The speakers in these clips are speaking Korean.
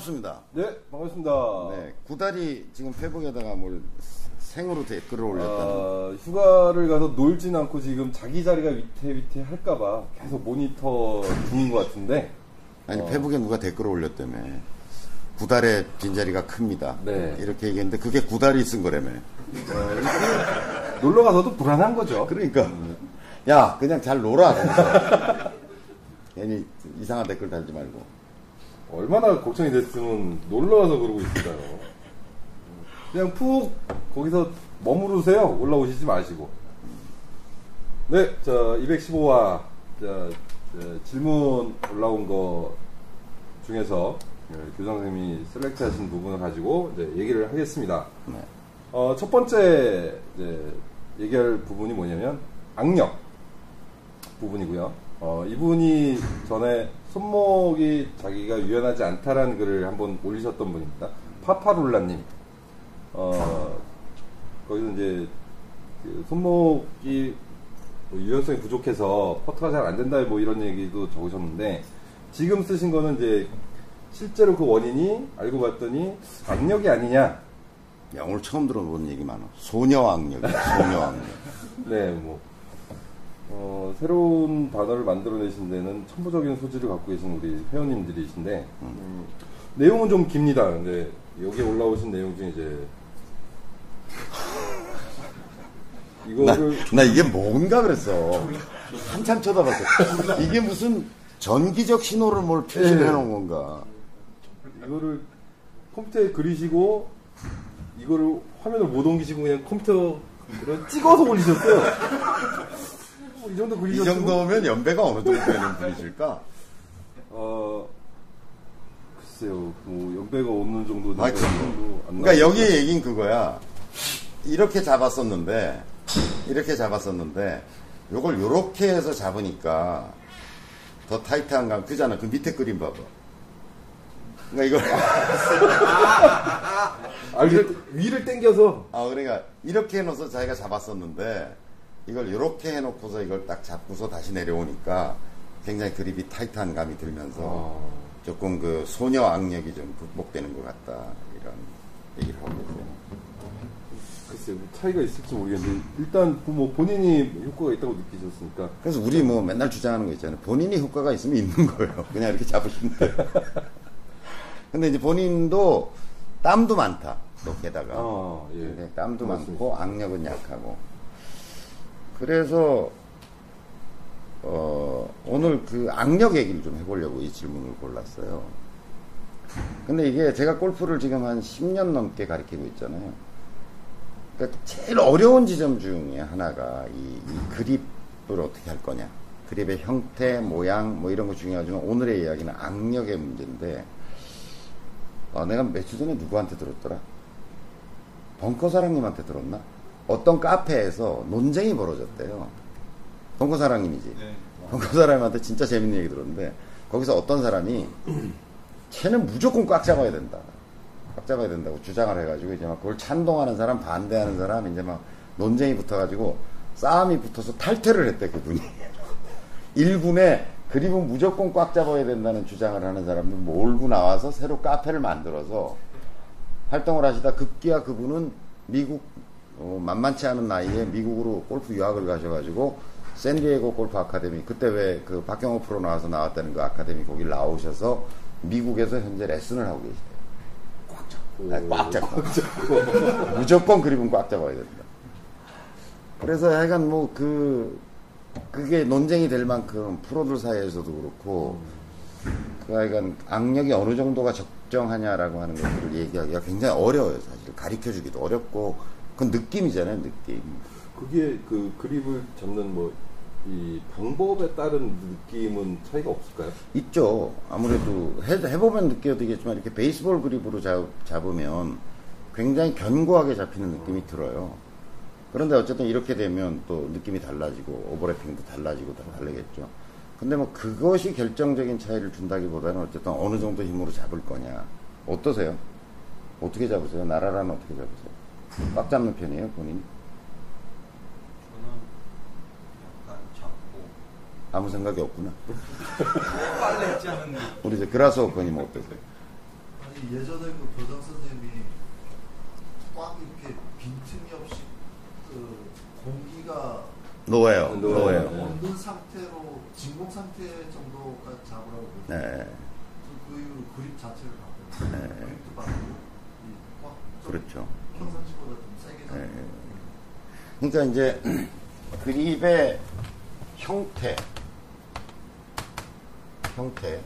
반갑습니다. 네, 반갑습니다. 네, 구다리 지금 페북에다가 뭘 생으로 댓글을 올렸다는. 아, 휴가를 가서 놀진 않고 지금 자기 자리가 위태위태 할까봐 계속 모니터 중인 것 같은데. 아니 페북에 누가 댓글을 올렸다며. 구달의 빈자리가 큽니다. 네. 이렇게 얘기했는데 그게 구달이 쓴 거라며. 놀러 가서도 불안한 거죠. 그러니까 야 그냥 잘 놀아. 괜히 이상한 댓글 달지 말고. 얼마나 걱정이 됐으면 놀러 가서 그러고 있을까요? 그냥 푹 거기서 머무르세요. 올라오시지 마시고. 네, 자, 215화, 자, 자, 질문 올라온 거 중에서 네, 교장 선생님이 셀렉트 하신 부분을 가지고 이제 얘기를 하겠습니다. 네. 어, 첫 번째 이제 얘기할 부분이 뭐냐면 악력 부분이고요. 어, 이분이 전에 손목이 자기가 유연하지 않다라는 글을 한번 올리셨던 분입니다. 파파룰라님. 어, 거기서 이제 그 손목이 뭐 유연성이 부족해서 퍼트가 잘 안 된다 뭐 이런 얘기도 적으셨는데 지금 쓰신 거는 이제 실제로 그 원인이 알고 봤더니 악력이 아니냐 야 오늘 처음 들어본 얘기 많아. 소녀 악력이야. 소녀 악력. 네, 뭐, 어, 새로운 단어를 만들어내신 데는 천부적인 소질을 갖고 계신 우리 회원님들이신데, 음, 내용은 좀 깁니다. 근데 여기 올라오신 내용 중에 이제, 나, 이거를, 나 이게 뭔가 그랬어. 한참 쳐다봤어. 이게 무슨 전기적 신호를 뭘 표시를 네. 해놓은 건가. 이거를 컴퓨터에 그리시고, 이거를 화면을 못 옮기시고 그냥 컴퓨터를 찍어서 올리셨어요. 뭐이 정도 이 정도면 연배가 어느 정도 되는 분이실까? 어, 글쎄요, 뭐, 연배가 어느 정도 아, 되는 그럼. 정도 안 그러니까. 여기에 얘긴 그거야. 이렇게 잡았었는데, 이렇게 잡았었는데, 요걸 요렇게 해서 잡으니까 더 타이트한 감, 그잖아. 그 밑에 그림 봐봐. 그러니까 이걸, 아, 이게 위를 당겨서, 아, 그러니까 이렇게 해놓어서 자기가 잡았었는데, 이걸 요렇게 해놓고서 이걸 딱 잡고서 다시 내려오니까 굉장히 그립이 타이트한 감이 들면서 어, 조금 그 소녀 악력이 좀 극복되는 것 같다. 이런 얘기를 하고 계세요. 글쎄요, 뭐 차이가 있을지 모르겠는데, 일단 뭐 본인이 효과가 있다고 느끼셨으니까, 그래서 우리 뭐 맨날 주장하는 거 있잖아요. 본인이 효과가 있으면 있는 거예요. 그냥 이렇게 잡으시면 돼요. 근데 이제 본인도 땀도 많다. 또 게다가. 아, 예. 근데 땀도 맞습니다. 많고 악력은 약하고. 그래서 어, 오늘 그 악력 얘기를 좀 해보려고 이 질문을 골랐어요. 근데 이게 제가 골프를 지금 한 10년 넘게 가르치고 있잖아요. 그러니까 제일 어려운 지점 중에 하나가 이, 이 그립을 어떻게 할 거냐. 그립의 형태, 모양, 뭐 이런 거 중요하지만 오늘의 이야기는 악력의 문제인데, 아, 내가 며칠 전에 누구한테 들었더라? 벙커 사랑님한테 들었나? 어떤 카페에서 논쟁이 벌어졌대요. 벙커 사랑님이지. 벙커 사랑님한테 진짜 재밌는 얘기 들었는데, 거기서 어떤 사람이, 쟤는 무조건 꽉 잡아야 된다. 꽉 잡아야 된다고 주장을 해가지고, 이제 막 그걸 찬동하는 사람, 반대하는 사람, 이제 막 논쟁이 붙어가지고, 싸움이 붙어서 탈퇴를 했대, 그분이. 1군에 그립은 무조건 꽉 잡아야 된다는 주장을 하는 사람들 몰고 나와서 새로 카페를 만들어서 활동을 하시다 급기야 그분은 미국 어, 만만치 않은 나이에 미국으로 골프 유학을 가셔가지고 샌디에고 골프 아카데미 그때 왜 그 박경호 프로 나와서 나왔다는 그 아카데미 거기 나오셔서 미국에서 현재 레슨을 하고 계시대요. 꽉 잡고. 아, 꽉 잡고. 무조건 그립은 꽉 잡아야 된다. 그래서 하여간 뭐 그 그게 논쟁이 될 만큼 프로들 사이에서도 그렇고 그 하여간 악력이 어느 정도가 적정하냐라고 하는 것들을 얘기하기가 굉장히 어려워요 사실 가르쳐 주기도 어렵고 그건 느낌이잖아요 느낌 그게 그 그립을 잡는 뭐, 이 방법에 따른 느낌은 차이가 없을까요? 있죠 아무래도 해, 해보면 느껴지겠지만 이렇게 베이스볼 그립으로 잡, 잡으면 굉장히 견고하게 잡히는 느낌이 들어요 그런데 어쨌든 이렇게 되면 또 느낌이 달라지고 오버래핑도 달라지고 다 다르겠죠 근데 뭐 그것이 결정적인 차이를 준다기보다는 어쨌든 어느 정도 힘으로 잡을 거냐 어떠세요? 어떻게 잡으세요? 나라라는 어떻게 잡으세요? 꽉 잡는 편이에요 본인? 저는 약간 잡고 아무 생각이 없구나 빨래 짜는 우리 이제 그라스오퍼님 어떠세요? 사실 이 예전에 그 교장 선생님이 꽉 이렇게 빈틈이 없이 그 공기가 노예요. 노예요. 노예요. 네. 없는 상태로 진공 상태 정도까지 잡으라고. 네. 그 이후로 그립 자체를 바꿔요. 네. 그립도 바꾸고 그렇죠. 잡고 네. 그러니까 이제 그립의 형태, 형태,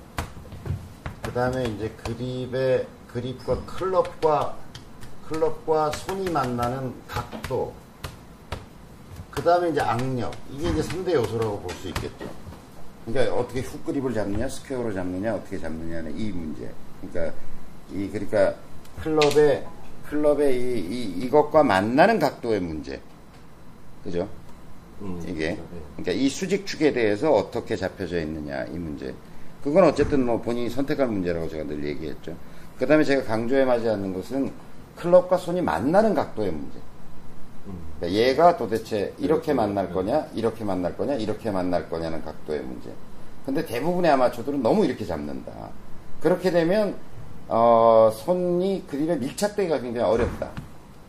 그 다음에 이제 그립의 그립과 클럽과 클럽과 손이 만나는 각도, 그 다음에 이제 악력, 이게 이제 3대 요소라고 볼 수 있겠죠. 그러니까 어떻게 훅 그립을 잡느냐, 스퀘어로 잡느냐, 어떻게 잡느냐는 이 문제. 그러니까 이 그러니까 클럽의 클럽의 이, 이 이것과 만나는 각도의 문제. 그죠? 음, 이게 네. 그러니까 이 수직 축에 대해서 어떻게 잡혀져 있느냐 이 문제. 그건 어쨌든 뭐 본인이 선택할 문제라고 제가 늘 얘기했죠. 그 다음에 제가 강조해 마지 않는 것은 클럽과 손이 만나는 각도의 문제. 음. 그러니까 얘가 도대체 이렇게 그렇죠. 만날 네. 거냐, 이렇게 만날 거냐, 이렇게 만날 거냐는 각도의 문제. 근데 대부분의 아마추어들은 너무 이렇게 잡는다. 그렇게 되면 어, 손이 그립에 밀착되기가 굉장히 어렵다.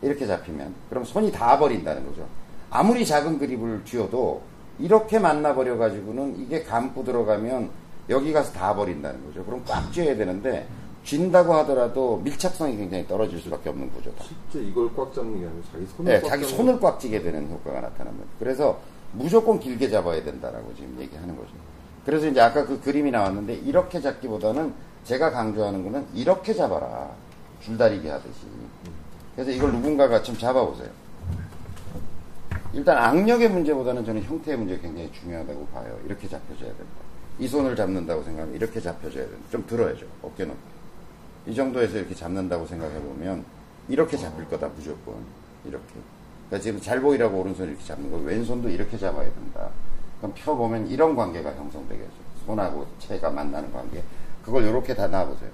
이렇게 잡히면 그럼 손이 다 버린다는 거죠. 아무리 작은 그립을 쥐어도 이렇게 만나버려 가지고는 이게 감고 들어가면 여기 가서 다 버린다는 거죠. 그럼 꽉 쥐어야 되는데 쥔다고 하더라도 밀착성이 굉장히 떨어질 수밖에 없는 구조다. 실제 이걸 꽉 잡는 게 아니고 자기 손을 네, 꽉 자기 손을 꽉 쥐게 되는 효과가 나타납니다. 그래서 무조건 길게 잡아야 된다라고 지금 얘기하는 거죠. 그래서 이제 아까 그 그림이 나왔는데 이렇게 잡기보다는 제가 강조하는 거는 이렇게 잡아라. 줄다리기 하듯이. 그래서 이걸 누군가가 좀 잡아보세요. 일단 악력의 문제보다는 저는 형태의 문제가 굉장히 중요하다고 봐요. 이렇게 잡혀줘야 된다. 이 손을 잡는다고 생각하면 이렇게 잡혀줘야 된다. 좀 들어야죠. 어깨 높이. 이 정도에서 이렇게 잡는다고 생각해보면 이렇게 잡힐 거다 무조건 이렇게 그러니까 지금 잘 보이라고 오른손 이렇게 잡는 거 왼손도 이렇게 잡아야 된다 그럼 펴보면 이런 관계가 형성되겠죠 손하고 체가 만나는 관계 그걸 이렇게 다 놔보세요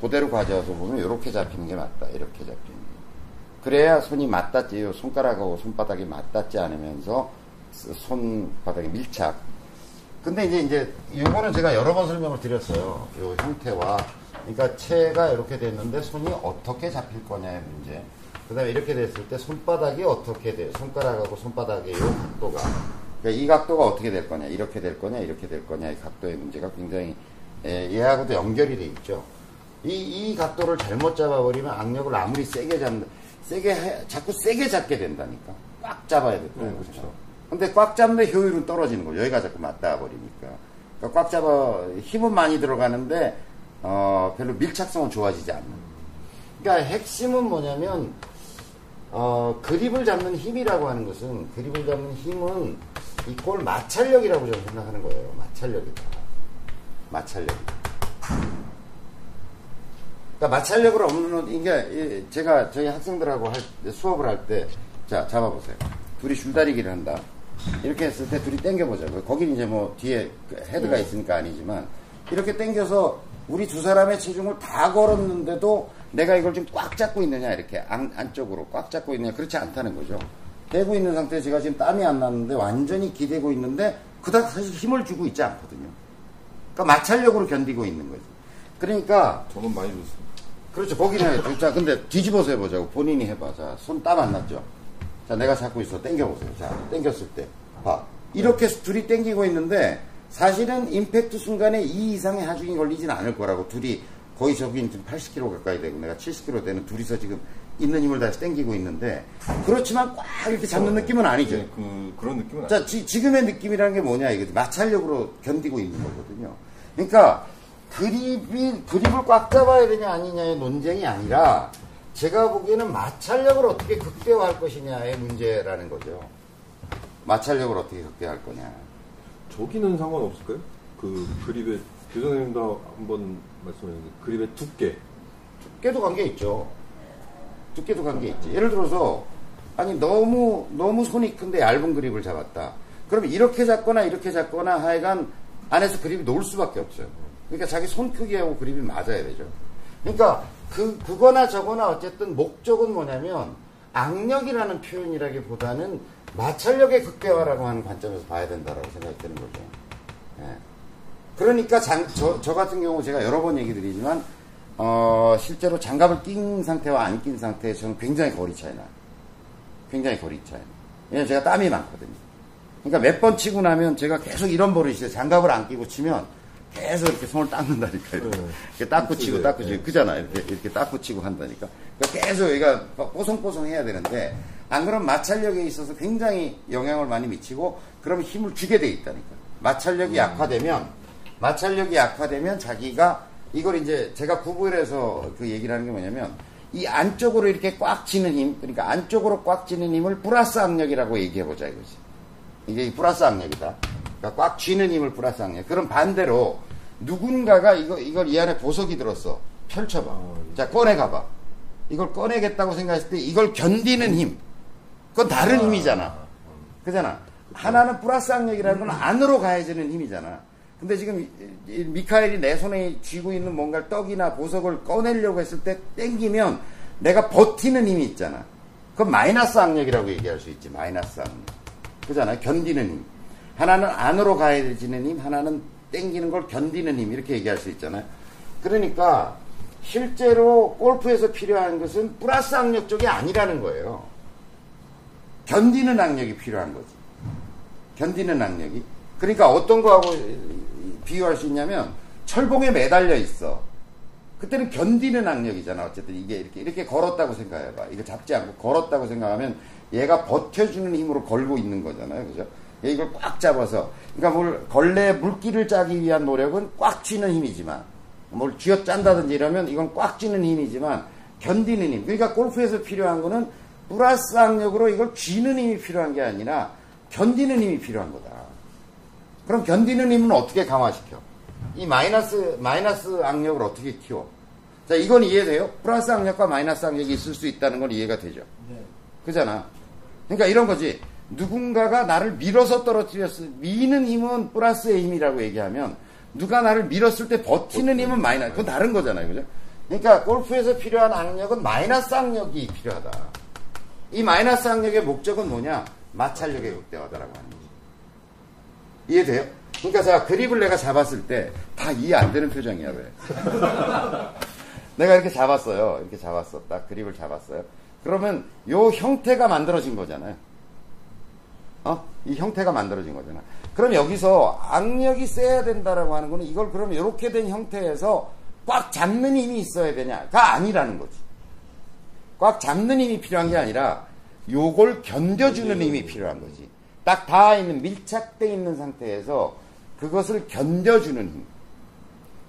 그대로 가져와서 보면 이렇게 잡히는 게 맞다 이렇게 잡히는 게 그래야 손이 맞닿지 손가락하고 손바닥이 맞닿지 않으면서 손바닥이 밀착 근데 이제 이제 이거는 제가 여러 번 설명을 드렸어요. 요 형태와 그러니까 체가 이렇게 됐는데 손이 어떻게 잡힐 거냐의 문제. 그다음에 이렇게 됐을 때 손바닥이 어떻게 돼? 손가락하고 손바닥의 요 각도가 그러니까 이 각도가 어떻게 될 거냐? 이렇게 될 거냐? 이렇게 될 거냐의 각도의 문제가 굉장히 예, 얘하고도 연결이 돼 있죠. 이, 이 각도를 잘못 잡아버리면 악력을 아무리 세게 잡는, 세게, 해- 자꾸 세게 잡게 된다니까. 꽉 잡아야 돼. 네, 그렇죠. 근데 꽉 잡는데 효율은 떨어지는 거죠. 여기가 자꾸 맞닿아 버리니까. 그러니까 꽉 잡아, 힘은 많이 들어가는데, 어, 별로 밀착성은 좋아지지 않는. 그러니까 핵심은 뭐냐면, 어, 그립을 잡는 힘이라고 하는 것은, 그립을 잡는 힘은 이꼴 마찰력이라고 저는 생각하는 거예요. 마찰력이다. 마찰력이다. 그러니까 마찰력을 없는, 이게, 이- 제가 저희 학생들하고 할, 때, 수업을 할 때, 자, 잡아보세요. 둘이 줄다리기를 한다. 이렇게 했을 때 둘이 당겨보자고요. 거긴 이제 뭐 뒤에 그 헤드가 있으니까 아니지만, 이렇게 당겨서 우리 두 사람의 체중을 다 걸었는데도 내가 이걸 좀 꽉 잡고 있느냐, 이렇게 안, 안쪽으로 꽉 잡고 있느냐, 그렇지 않다는 거죠. 대고 있는 상태에 제가 지금 땀이 안 났는데 완전히 기대고 있는데, 그닥 사실 힘을 주고 있지 않거든요. 그러니까 마찰력으로 견디고 있는 거죠. 그러니까, 저는 많이 좋습니다. 그렇죠. 거기는. 자, 근데 뒤집어서 해보자고. 본인이 해봐. 자, 손 땀 안 났죠? 자, 내가 잡고 있어. 당겨보세요. 자, 당겼을 때. 봐. 이렇게 둘이 당기고 있는데, 사실은 임팩트 순간에 이 이상의 하중이 걸리진 않을 거라고. 둘이 거의 저기 지금 80kg 가까이 되고, 내가 70kg 되는 둘이서 지금 있는 힘을 다해서 당기고 있는데, 그렇지만 꽉 이렇게 잡는 느낌은 아니죠. 네, 그, 그런 느낌은 자, 지, 지금의 느낌이라는 게 뭐냐, 이게 마찰력으로 견디고 있는 거거든요. 그러니까, 그립이, 그립을 꽉 잡아야 되냐, 아니냐의 논쟁이 아니라, 제가 보기에는 마찰력을 어떻게 극대화할 것이냐의 문제라는 거죠. 마찰력을 어떻게 극대화할 거냐. 저기는 상관없을까요? 그 그립의 교장님도 한번 말씀하셨는데 그립의 두께 두께도 관계 있죠. 두께도 관계 있지. 예를 들어서, 아니, 너무, 너무 손이 큰데 얇은 그립을 잡았다. 그럼 이렇게 잡거나 이렇게 잡거나 하여간 안에서 그립이 놓을 수밖에 없어요. 그러니까 자기 손 크기하고 그립이 맞아야 되죠. 그러니까 그, 그거나 저거나 어쨌든 목적은 뭐냐면 악력이라는 표현이라기보다는 마찰력의 극대화라고 하는 관점에서 봐야 된다라고 생각이 드는 거죠. 예. 그러니까 장- 저, 저 같은 경우 제가 여러 번 얘기 드리지만 어, 실제로 장갑을 낀 상태와 안 낀 상태에서는 굉장히 거리 차이 나요. 굉장히 거리 차이. 왜냐면 제가 땀이 많거든요. 그러니까 몇 번 치고 나면 제가 계속 이런 버릇이 있어요. 장갑을 안 끼고 치면 계속 이렇게 손을 닦는다니까요. 네. 이렇게 닦고 치고 네. 닦고 치고 그잖아. 이렇게 이렇게 닦고 치고 한다니까. 그러니까 계속 여기가 뽀송뽀송 해야 되는데 안 그러면 마찰력에 있어서 굉장히 영향을 많이 미치고 그러면 힘을 주게 돼 있다니까. 마찰력이 약화되면 마찰력이 약화되면 자기가 이걸 이제 제가 구분해서 그 얘기를 하는 게 뭐냐면 이 안쪽으로 이렇게 꽉 쥐는 힘, 그러니까 안쪽으로 꽉 쥐는 힘을 플러스 악력이라고 얘기해 보자 이거지. 이게 이 플러스 악력이다. 그러니까 꽉 쥐는 힘을 플러스 악력. 그럼 반대로 누군가가 이거 이걸 이 안에 보석이 들었어. 펼쳐봐. 자 꺼내가봐. 이걸 꺼내겠다고 생각했을 때 이걸 견디는 힘. 그건 다른 힘이잖아. 그잖아. 하나는 플러스 악력이라는 건 안으로 가해지는 힘이잖아. 근데 지금 미카엘이 내 손에 쥐고 있는 뭔가 떡이나 보석을 꺼내려고 했을 때 땡기면 내가 버티는 힘이 있잖아. 그건 마이너스 악력이라고 얘기할 수 있지. 마이너스 악력. 그잖아요. 견디는 힘. 하나는 안으로 가해지는 힘, 하나는 땡기는 걸 견디는 힘. 이렇게 얘기할 수 있잖아요. 그러니까 실제로 골프에서 필요한 것은 플러스 악력 쪽이 아니라는 거예요. 견디는 악력이 필요한 거지. 견디는 악력이. 그러니까 어떤 거하고 비교할 수 있냐면 철봉에 매달려 있어. 그때는 견디는 악력이잖아. 어쨌든 이게 이렇게 이렇게 걸었다고 생각해봐. 이거 잡지 않고 걸었다고 생각하면 얘가 버텨주는 힘으로 걸고 있는 거잖아요. 그죠? 얘 이걸 꽉 잡아서. 그러니까 뭘 걸레에 물기를 짜기 위한 노력은 꽉 쥐는 힘이지만 뭘 쥐어 짠다든지 이러면 이건 꽉 쥐는 힘이지만 견디는 힘. 그러니까 골프에서 필요한 거는 플러스 악력으로 이걸 쥐는 힘이 필요한 게 아니라 견디는 힘이 필요한 거다. 그럼 견디는 힘은 어떻게 강화시켜? 이 마이너스, 마이너스 악력을 어떻게 키워? 자, 이건 이해돼요? 플러스 악력과 마이너스 악력이 있을 수 있다는 건 이해가 되죠? 네. 그잖아. 그러니까 이런 거지. 누군가가 나를 밀어서 떨어뜨렸을, 미는 힘은 플러스의 힘이라고 얘기하면, 누가 나를 밀었을 때 버티는 힘은 마이너스, 그건 다른 거잖아요. 그죠? 그러니까 골프에서 필요한 악력은 마이너스 악력이 필요하다. 이 마이너스 악력의 목적은 뭐냐? 마찰력의 극대화다라고 하는 거죠. 이해돼요? 그러니까 자, 그립을 내가 잡았을 때 다 이해 안 되는 표정이야, 왜? 내가 이렇게 잡았어요. 이렇게 잡았어. 딱 그립을 잡았어요. 그러면 요 형태가 만들어진 거잖아요. 어? 이 형태가 만들어진 거잖아. 그럼 여기서 악력이 세야 된다라고 하는 거는 이걸 그럼 이렇게 된 형태에서 꽉 잡는 힘이 있어야 되냐가 아니라는 거지. 꽉 잡는 힘이 필요한 게 아니라 요걸 견뎌주는 힘이 필요한 거지. 딱 닿아 있는 밀착돼 있는 상태에서 그것을 견뎌주는 힘.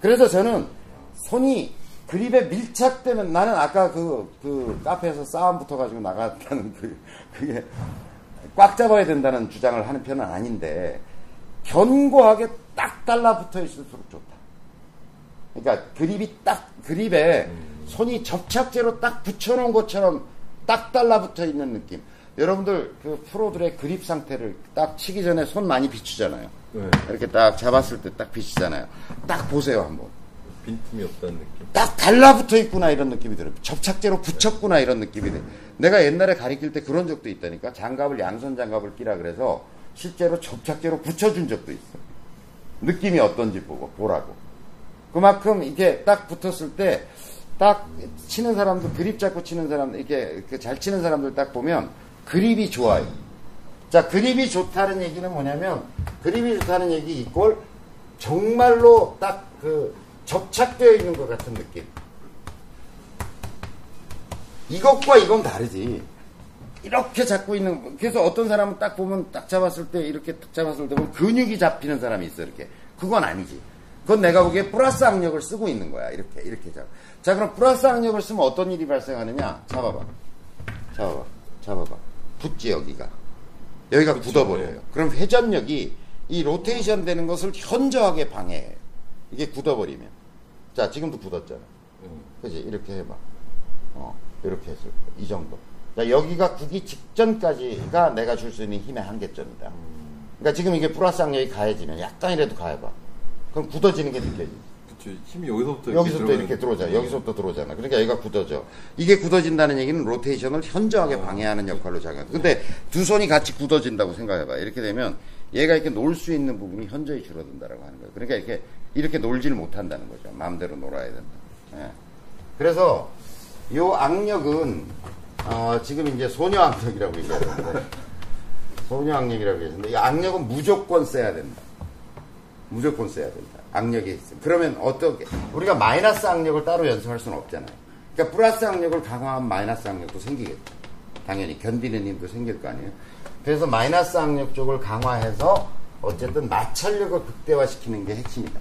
그래서 저는 손이 그립에 밀착되면 나는 아까 그, 그 카페에서 싸움 붙어가지고 나갔다는 그, 그게 꽉 잡아야 된다는 주장을 하는 편은 아닌데 견고하게 딱 달라붙어 있을수록 좋다. 그러니까 그립이 딱 그립에 손이 접착제로 딱 붙여놓은 것처럼 딱 달라붙어 있는 느낌. 여러분들 그 프로들의 그립 상태를 딱 치기 전에 손 많이 비추잖아요. 네. 이렇게 딱 잡았을 때 딱 비치잖아요. 딱 보세요 한번. 빈틈이 없다는 느낌. 딱 달라붙어 있구나 이런 느낌이 들어요. 접착제로 붙였구나 이런 느낌이 들어요. 내가 옛날에 가리킬 때 그런 적도 있다니까. 장갑을 양손 장갑을 끼라 그래서 실제로 접착제로 붙여준 적도 있어. 느낌이 어떤지 보고 보라고. 그만큼 이렇게 딱 붙었을 때 딱 치는 사람들 그립 잡고 치는 사람들 이렇게 그잘 치는 사람들 딱 보면 그립이 좋아요. 자 그립이 좋다는 얘기는 뭐냐면 그립이 좋다는 얘기 이꼴 정말로 딱 그 접착되어 있는 것 같은 느낌. 이것과 이건 다르지. 이렇게 잡고 있는, 그래서 어떤 사람은 딱 보면 딱 잡았을 때, 이렇게 딱 잡았을 때 보면 근육이 잡히는 사람이 있어, 이렇게. 그건 아니지. 그건 내가 보기에 플러스 악력을 쓰고 있는 거야, 이렇게, 이렇게 잡. 자, 그럼 플러스 악력을 쓰면 어떤 일이 발생하느냐? 잡아봐. 잡아봐. 잡아봐. 붙지, 여기가. 여기가 굳어버려요. 그럼 회전력이 이 로테이션 되는 것을 현저하게 방해해. 이게 굳어버리면. 자, 지금도 굳었잖아. 그지? 이렇게 해봐. 어, 이렇게 했을 거야. 이 정도. 자, 여기가 굳기 직전까지가 내가 줄 수 있는 힘의 한계점이다. 그러니까 지금 이게 플러스 악력이 가해지면 약간이라도 가해봐. 그럼 굳어지는 게 느껴지지. 힘이 여기서부터 이렇게 여기서부터 이렇게 들어오잖아. 거죠. 여기서부터 들어오잖아. 그러니까 여기가 굳어져. 이게 굳어진다는 얘기는 로테이션을 현저하게 방해하는 역할로 작용한다. 근데 두 손이 같이 굳어진다고 생각해봐. 이렇게 되면 얘가 이렇게 놀 수 있는 부분이 현저히 줄어든다라고 하는 거예요. 그러니까 이렇게 이렇게 놀질 못한다는 거죠. 마음대로 놀아야 된다. 예. 그래서 요 악력은 어, 지금 이제 소녀 악력이라고 얘기하는데 소녀 악력이라고 얘기하는데 이 악력은 무조건 써야 된다. 무조건 써야 된다. 악력이 있어. 그러면 어떻게 우리가 마이너스 악력을 따로 연습할 수는 없잖아요. 그러니까 플러스 악력을 강화하면 마이너스 악력도 생기겠죠. 당연히 견디는 힘도 생길 거 아니에요. 그래서 마이너스 악력 쪽을 강화해서 어쨌든 마찰력을 극대화시키는 게 핵심이다.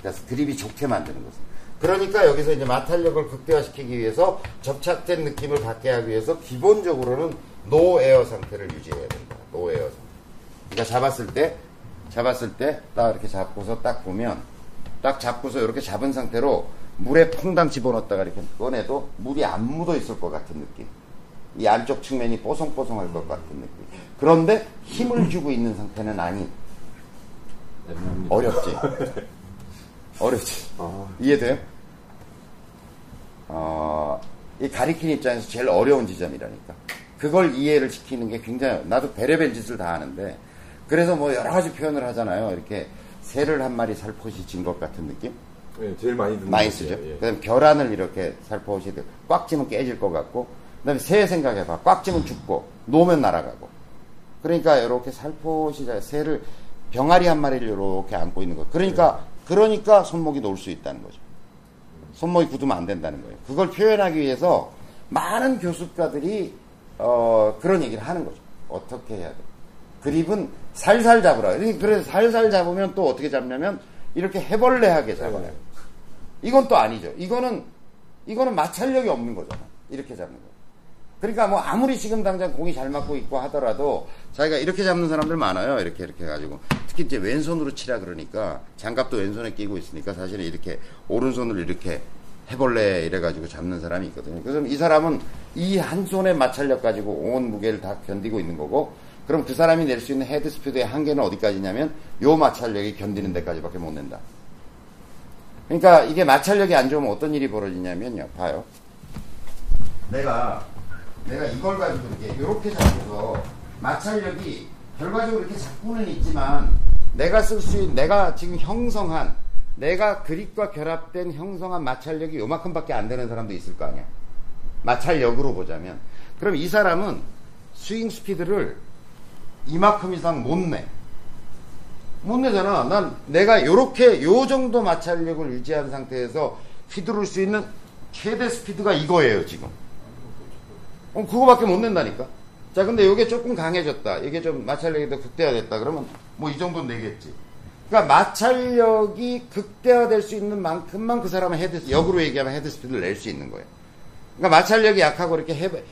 그래서 그립이 좋게 만드는 거죠. 그러니까 여기서 이제 마찰력을 극대화시키기 위해서 접착된 느낌을 갖게 하기 위해서 기본적으로는 no air 상태를 유지해야 된다. no air 상태. 그러니까 잡았을 때, 잡았을 때, 딱 이렇게 잡고서 딱 보면, 딱 잡고서 이렇게 잡은 상태로 물에 퐁당 집어넣었다가 이렇게 꺼내도 물이 안 묻어 있을 것 같은 느낌. 이 안쪽 측면이 뽀송뽀송할 것 같은 느낌. 그런데 힘을 주고 있는 상태는 아닌. 어렵지. 어렵지. 이해돼요? 어, 이 가리킨 입장에서 제일 어려운 지점이라니까. 그걸 이해를 시키는 게 굉장히, 나도 베레벨 짓을 다 하는데, 그래서 뭐 여러 가지 표현을 하잖아요. 이렇게 새를 한 마리 살포시 진 것 같은 느낌? 예, 제일 많이 듣는 많이. 쓰죠. 예. 그다음에 계란을 이렇게 살포시 꽉 찌면 깨질 것 같고, 그다음에 새 생각해봐. 꽉 찌면 죽고, 놓으면 날아가고. 그러니까 이렇게 살포시 새를 병아리 한 마리를 이렇게 안고 있는 거. 그러니까 그러니까 손목이 놓을 수 있다는 거죠. 손목이 굳으면 안 된다는 거예요. 그걸 표현하기 위해서 많은 교습가들이 어, 그런 얘기를 하는 거죠. 어떻게 해야 돼? 그립은 살살 잡으라. 그래서 살살 잡으면 또 어떻게 잡냐면 이렇게 해벌레하게 잡아요. 이건 또 아니죠. 이거는 이거는 마찰력이 없는 거잖아. 이렇게 잡는 거. 그러니까 뭐 아무리 지금 당장 공이 잘 맞고 있고 하더라도 자기가 이렇게 잡는 사람들 많아요. 이렇게 이렇게 해가지고 특히 이제 왼손으로 치라 그러니까 장갑도 왼손에 끼고 있으니까 사실은 이렇게 오른손으로 이렇게 해볼래 이래가지고 잡는 사람이 있거든요. 그래서 이 사람은 이 한 손의 마찰력 가지고 온 무게를 다 견디고 있는 거고 그럼 그 사람이 낼 수 있는 헤드 스피드의 한계는 어디까지냐면 요 마찰력이 견디는 데까지밖에 못 낸다. 그러니까 이게 마찰력이 안 좋으면 어떤 일이 벌어지냐면요. 봐요. 내가 내가 이걸 가지고 이렇게 이렇게 잡고서 마찰력이 결과적으로 이렇게 잡고는 있지만 내가 쓸 수 있는 내가 지금 형성한 내가 그립과 결합된 형성한 마찰력이 요만큼밖에 안 되는 사람도 있을 거 아니야. 마찰력으로 보자면 그럼 이 사람은 스윙 스피드를 이만큼 이상 못 내. 못 내잖아. 난 내가 요렇게 요 정도 마찰력을 유지한 상태에서 휘두를 수 있는 최대 스피드가 이거예요, 지금. 어, 그거밖에 못 낸다니까. 자, 근데 이게 조금 강해졌다. 이게 좀 마찰력이 더 극대화됐다. 그러면 뭐 이 정도 내겠지. 그러니까 마찰력이 극대화될 수 있는 만큼만 그 사람은 헤드, 역으로 얘기하면 헤드 스피드를 낼 수 있는 거예요. 그러니까 마찰력이 약하고 이렇게 해, 해-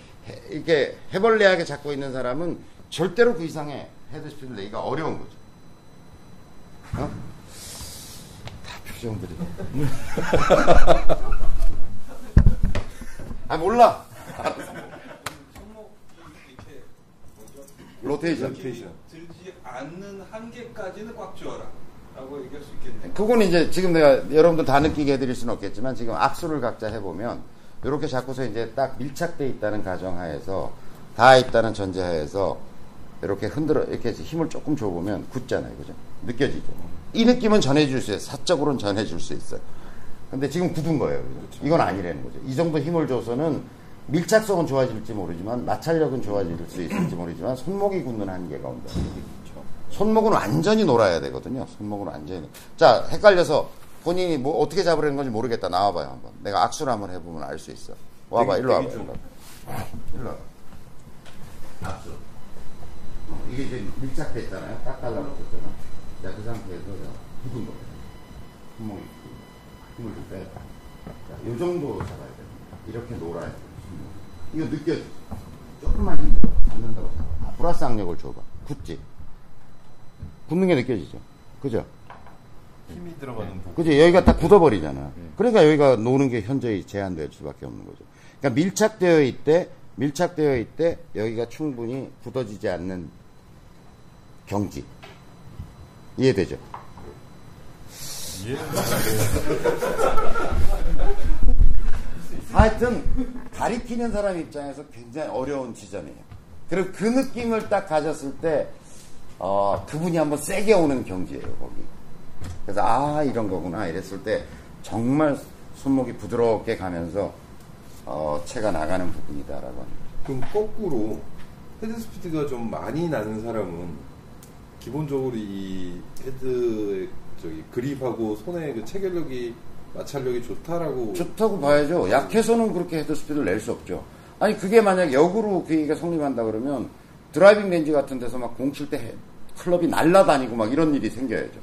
이렇게 해벌레하게 잡고 있는 사람은 절대로 그 이상의 헤드 스피드를 내기가 어려운 거죠. 어? 다 표정들이. 아, 몰라. 로테이션. 로테이션. 들지 않는 한계까지는 꽉 쥐어라. 라고 얘기할 수 있겠네요. 그거는 이제 지금 내가 여러분들 다 느끼게 해드릴 수는 없겠지만 지금 악수를 각자 해보면 이렇게 잡고서 이제 딱 밀착돼 있다는 가정하에서 다 있다는 전제하에서 이렇게 흔들어 이렇게 해서 힘을 조금 줘보면 굳잖아요, 그죠? 느껴지죠. 이 느낌은 전해줄 수 있어요. 사적으로는 전해줄 수 있어요. 근데 지금 굳은 거예요. 그죠? 이건 아니라는 거죠. 이 정도 힘을 줘서는 밀착성은 좋아질지 모르지만 마찰력은 좋아질 수 있을지 모르지만 손목이 굳는 한계가 온다. 손목은 완전히 놀아야 되거든요. 손목은 완전히. 자, 헷갈려서 본인이 뭐 어떻게 잡으려는 건지 모르겠다. 나와봐요, 한번. 내가 악수를 한번 해보면 알 수 있어. 와봐, 일로 와봐. 일로 와봐. 일로 와봐. 악수. 어, 이게 이제 밀착돼 있잖아요. 딱 달라붙었잖아. 자, 그 상태에서 자, 굳은 거. 손목이 굳은 거. 힘을 좀 빼라. 자, 요 정도 잡아야 됩니다. 이렇게 놀아야 돼요. 이거 느껴져. 조금만 힘들어. 잡는다고 잡아. 아, 플러스 악력을 줘봐. 굳지? 굳는 게 느껴지죠. 그죠? 힘이 들어가는 부분. 그죠? 여기가 딱 굳어버리잖아. 그러니까 여기가 노는 게 현저히 제한될 수밖에 없는 거죠. 그러니까 밀착되어 있대, 밀착되어 있대, 여기가 충분히 굳어지지 않는 경지. 이해되죠? 하여튼, 가리키는 사람 입장에서 굉장히 어려운 지점이에요. 그리고 그 느낌을 딱 가졌을 때, 어, 그분이 한번 세게 오는 경지예요, 거기. 그래서 아 이런 거구나 이랬을 때 정말 손목이 부드럽게 가면서 어, 채가 나가는 부분이다라고 합니다. 그럼 거꾸로 헤드 스피드가 좀 많이 나는 사람은 기본적으로 이 헤드의 저기 그립하고 손의 그 체결력이 마찰력이 좋다라고 좋다고 봐야죠. 약해서는 그렇게 헤드 스피드를 낼 수 없죠. 아니 그게 만약 역으로 그 얘기가 성립한다 그러면 driving range 같은 데서 막 공 칠 때 클럽이 날아다니고 막 이런 일이 생겨야죠.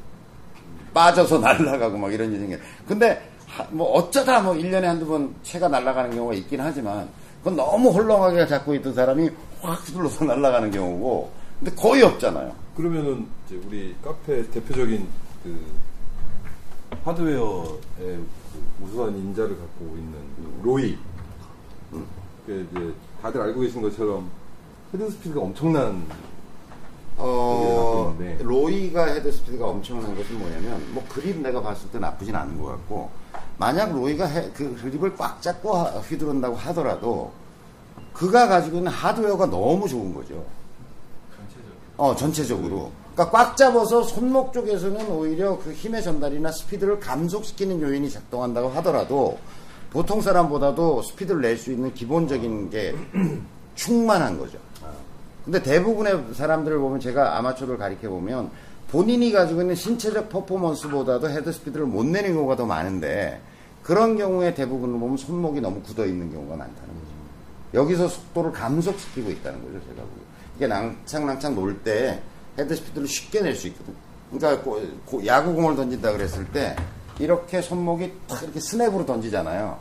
빠져서 날아가고 막 이런 일이 생겨요. 근데 하- 뭐 어쩌다 뭐 1년에 한두 번 채가 날아가는 경우가 있긴 하지만 그건 너무 헐렁하게 잡고 있던 사람이 확 휘둘러서 날아가는 경우고 근데 거의 없잖아요. 그러면은 이제 우리 카페 대표적인 그 하드웨어의 그 우수한 인자를 갖고 있는 그 로이. 그 이제 다들 알고 계신 것처럼 헤드 스피드가 엄청난 어, 네. 로이가 헤드 스피드가 엄청난 것은 뭐냐면, 뭐 그립 내가 봤을 때 나쁘진 않은 것 같고, 만약 로이가 해- 그 그립을 꽉 잡고 하- 휘두른다고 하더라도, 그가 가지고 있는 하드웨어가 너무 좋은 거죠. 어, 전체적으로. 그러니까 꽉 잡아서 손목 쪽에서는 오히려 그 힘의 전달이나 스피드를 감속시키는 요인이 작동한다고 하더라도, 보통 사람보다도 스피드를 낼 수 있는 기본적인 게 충만한 거죠. 근데 대부분의 사람들을 보면 제가 아마추어를 가리켜 보면 본인이 가지고 있는 신체적 퍼포먼스보다도 헤드 스피드를 못 내는 경우가 더 많은데 그런 경우에 대부분을 보면 손목이 너무 굳어 있는 경우가 많다는 거죠. 여기서 속도를 감속시키고 있다는 거죠, 제가 보기에. 이게 낭창낭창 놀 때 헤드 스피드를 쉽게 낼 수 있거든. 그러니까 야구공을 던진다 그랬을 때 이렇게 손목이 탁 이렇게 스냅으로 던지잖아요.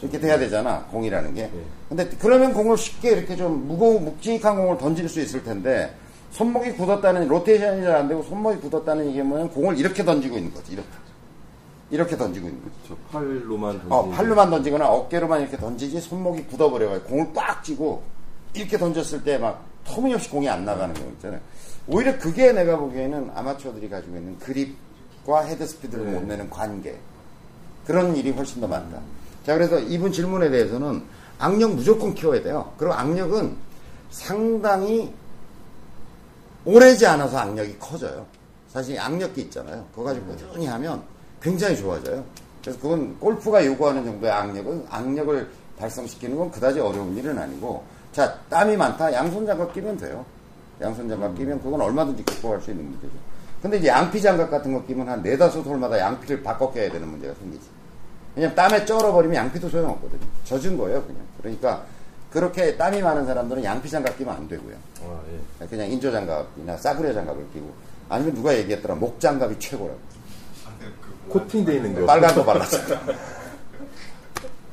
이렇게 돼야 되잖아, 공이라는 게. 근데 그러면 공을 쉽게 이렇게 좀 무거운, 묵직한 공을 던질 수 있을 텐데, 손목이 굳었다는, 로테이션이 잘 안 되고 손목이 굳었다는 이게 뭐냐면 공을 이렇게 던지고 있는 거지, 이렇게. 이렇게 던지고 있는 거지. 저 팔로만 던지는 어, 팔로만 던지거나 어깨로만 이렇게 던지지 손목이 굳어버려가지고 공을 빡 쥐고 이렇게 던졌을 때 막 터무니없이 공이 안 나가는 경우 있잖아요. 오히려 그게 내가 보기에는 아마추어들이 가지고 있는 그립과 헤드 스피드를 네. 못 내는 관계. 그런 일이 훨씬 더 많다. 자, 그래서 이분 질문에 대해서는 악력 무조건 키워야 돼요. 그리고 악력은 상당히 오래지 않아서 악력이 커져요. 사실 악력기 있잖아요. 그거 가지고 꾸준히 하면 굉장히 좋아져요. 그래서 그건 골프가 요구하는 정도의 악력은 악력을 발생시키는 건 그다지 어려운 일은 아니고 자 땀이 많다 양손 장갑 끼면 돼요. 양손 장갑 끼면 그건 얼마든지 극복할 수 있는 문제죠. 근데 이제 양피 장갑 같은 거 끼면 한 네다섯 홀마다 양피를 바꿔 껴야 되는 문제가 생기지. 왜냐면 땀에 쩔어버리면 양피도 소용없거든요. 젖은 거예요, 그냥. 그러니까 그렇게 땀이 많은 사람들은 양피 장갑 끼면 안 되고요. 아, 예. 그냥 인조 장갑이나 싸구려 장갑을 끼고 아니면 누가 얘기했더라 목 장갑이 최고라고. 코팅돼 있는 거. 빨간 거 발랐어.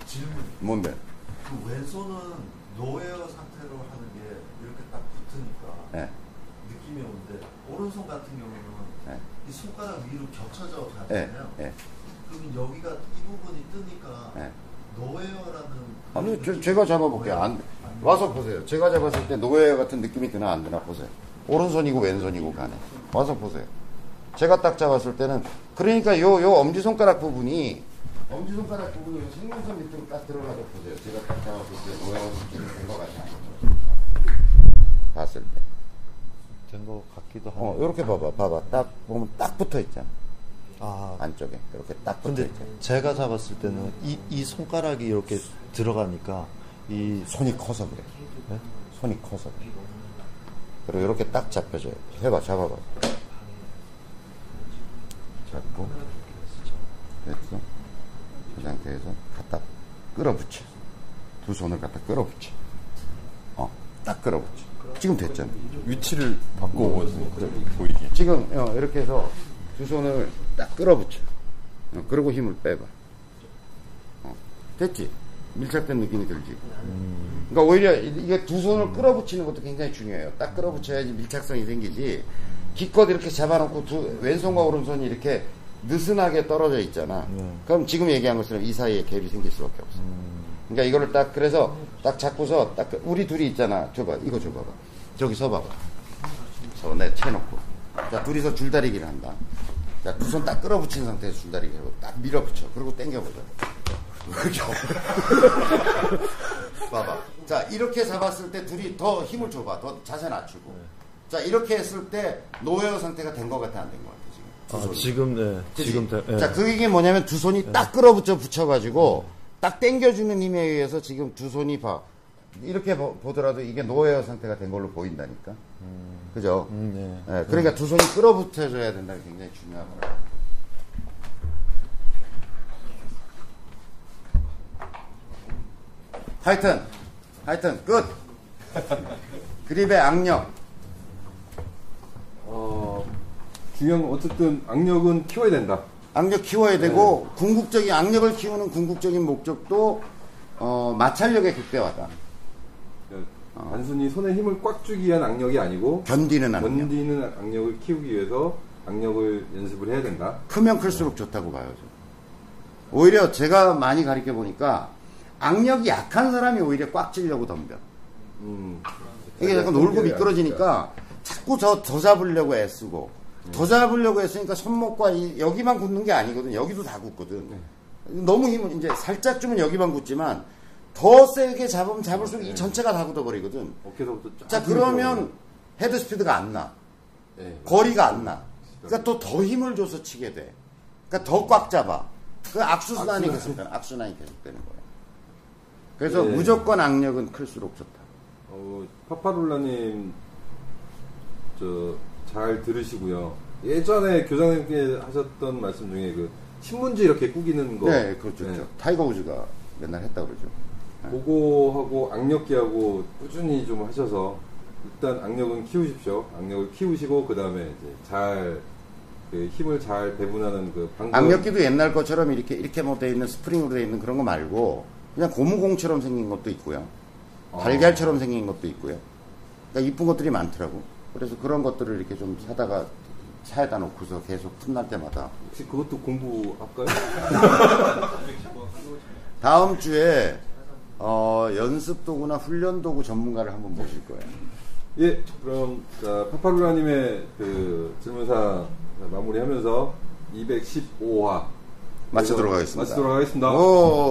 질문. 뭔데? 그 왼손은 노웨어 상태로 하는 게 이렇게 딱 붙으니까 예. 느낌이 오는데 오른손 같은 경우는 네. 이 손가락 위로 겹쳐져 예. 가잖아요. 예. 그러면 여기가 이 부분이 뜨니까 예. 노웨어라는 아니, 느낌이 제가 잡아볼게요. 안, 와서 보세요. 제가 잡았을 때 노예 같은 느낌이 드나 안 드나 보세요. 오른손이고 왼손이고 간에. 와서 보세요. 제가 딱 잡았을 때는, 그러니까 요, 요 엄지손가락 부분이, 엄지손가락 부분이 요 생명선 밑으로 딱 들어가서 보세요. 제가 딱 잡았을 때 노예 느낌이 된것 같아요. 봤을 때. 된 것 같기도 하고. 어, 요렇게 봐봐. 봐봐. 딱 보면 딱 붙어 있잖아. 아, 안쪽에. 이렇게 딱 붙어 근데 있잖아. 제가 잡았을 때는 이, 이 손가락이 이렇게 들어가니까 이 손이 커서 그래. 네? 손이 커서 그래. 그리고 이렇게 딱 잡혀져요. 해봐, 잡아봐. 잡고, 됐어. 이 상태에서 갖다 끌어붙여. 두 손을 갖다 끌어붙여. 어, 딱 끌어붙여. 지금 됐잖아. 위치를 바꿔보거든요. 보이게. 지금 어, 이렇게 해서 두 손을 딱 끌어붙여. 어, 그리고 힘을 빼봐. 어, 됐지? 밀착된 느낌이 들지? 그러니까 오히려 이- 이게 두 손을 끌어붙이는 것도 굉장히 중요해요. 딱 끌어붙여야지 밀착성이 생기지. 기껏 이렇게 잡아놓고 두, 왼손과 오른손이 이렇게 느슨하게 떨어져 있잖아. 그럼 지금 얘기한 것처럼 이 사이에 갭이 생길 수밖에 없어. 그러니까 이거를 딱 그래서 딱 잡고서 딱 그- 우리 둘이 있잖아. 줘봐. 이거 줘봐봐. 저기 서봐봐. 서내 채놓고. 자 둘이서 줄다리기를 한다. 자 두 손 딱 끌어붙인 상태에서 줄다리기 하고 딱 밀어붙여. 그리고 당겨보자. 봐봐. 자 이렇게 잡았을 때 둘이 더 힘을 줘봐. 더 자세 낮추고. 자 이렇게 했을 때 노예어 상태가 된 것 같아 안 된 것 같아 지금. 두 아, 손이. 지금 네, 그치? 지금 돼, 예. 자, 그 얘기 뭐냐면 두 손이 딱 끌어붙여 붙여가지고 딱 당겨주는 힘에 의해서 지금 두 손이 봐. 이렇게 보, 더라도 이게 노웨어 상태가 된 걸로 보인다니까. 그죠? 음, 네. 예, 그러니까 두 손이 끌어붙여줘야 된다는 게 굉장히 중요하더라고요. 하여튼, 하여튼, 끝! 그립의 악력. 어, 중요한 건 어쨌든 악력은 키워야 된다. 악력 키워야 되고, 궁극적인, 악력을 키우는 궁극적인 목적도, 어, 마찰력의 극대화다. 그러니까 어. 단순히 손에 힘을 꽉 주기 위한 악력이 아니고 견디는 악력. 견디는 악력을 키우기 위해서 악력을 연습을 해야 된다. 크면 클수록 좋다고 봐요. 저는. 오히려 제가 많이 가르쳐 보니까 악력이 약한 사람이 오히려 꽉 쥐려고 덤벼. 음, 이게 약간 놀고 미끄러지니까 자꾸 저, 더 잡으려고 애쓰고 더 잡으려고 했으니까 손목과 이- 여기만 굳는 게 아니거든. 여기도 다 굳거든. 너무 힘을 이제 살짝 주면 여기만 굳지만 더 세게 잡으면 잡을수록 이 전체가 다 굳어버리거든. 어깨서부터 쫙 그러면 헤드 스피드가 안 나. 네. 거리가 안 나. 그러니까 또 더 힘을 줘서 치게 돼. 그러니까 더 꽉 잡아. 그 악수순환이 계속되는, 악순환이 계속되는 거예요. 그래서 예. 무조건 악력은 클수록 좋다. 어, 파파룰라님 저 잘 들으시고요. 예전에 교장님께 하셨던 말씀 중에 그 신문지 이렇게 꾸기는 거. 네, 그렇죠. 네. 그렇죠. 타이거 우즈가 맨날 했다 그러죠. 그거하고 악력기하고 꾸준히 좀 하셔서 일단 악력은 키우십시오. 악력을 키우시고 그 다음에 이제 잘 그 힘을 잘 배분하는 그 방법. 악력기도 옛날 것처럼 이렇게 이렇게 뭐 돼 있는 스프링으로 돼 있는 그런 거 말고 그냥 고무공처럼 생긴 것도 있고요. 어. 달걀처럼 생긴 것도 있고요. 그러니까 이쁜 것들이 많더라고. 그래서 그런 것들을 이렇게 좀 사다가 차에다 놓고서 계속 틈날 때마다 혹시 그것도 공부할까요? 다음 주에 어, 연습 도구나 훈련 도구 전문가를 한번 모실 거예요. 예, 그럼 자, 파파룰라님의 그 질문사 마무리하면서 215화 마치도록 하겠습니다. 마치도록 하겠습니다. 오.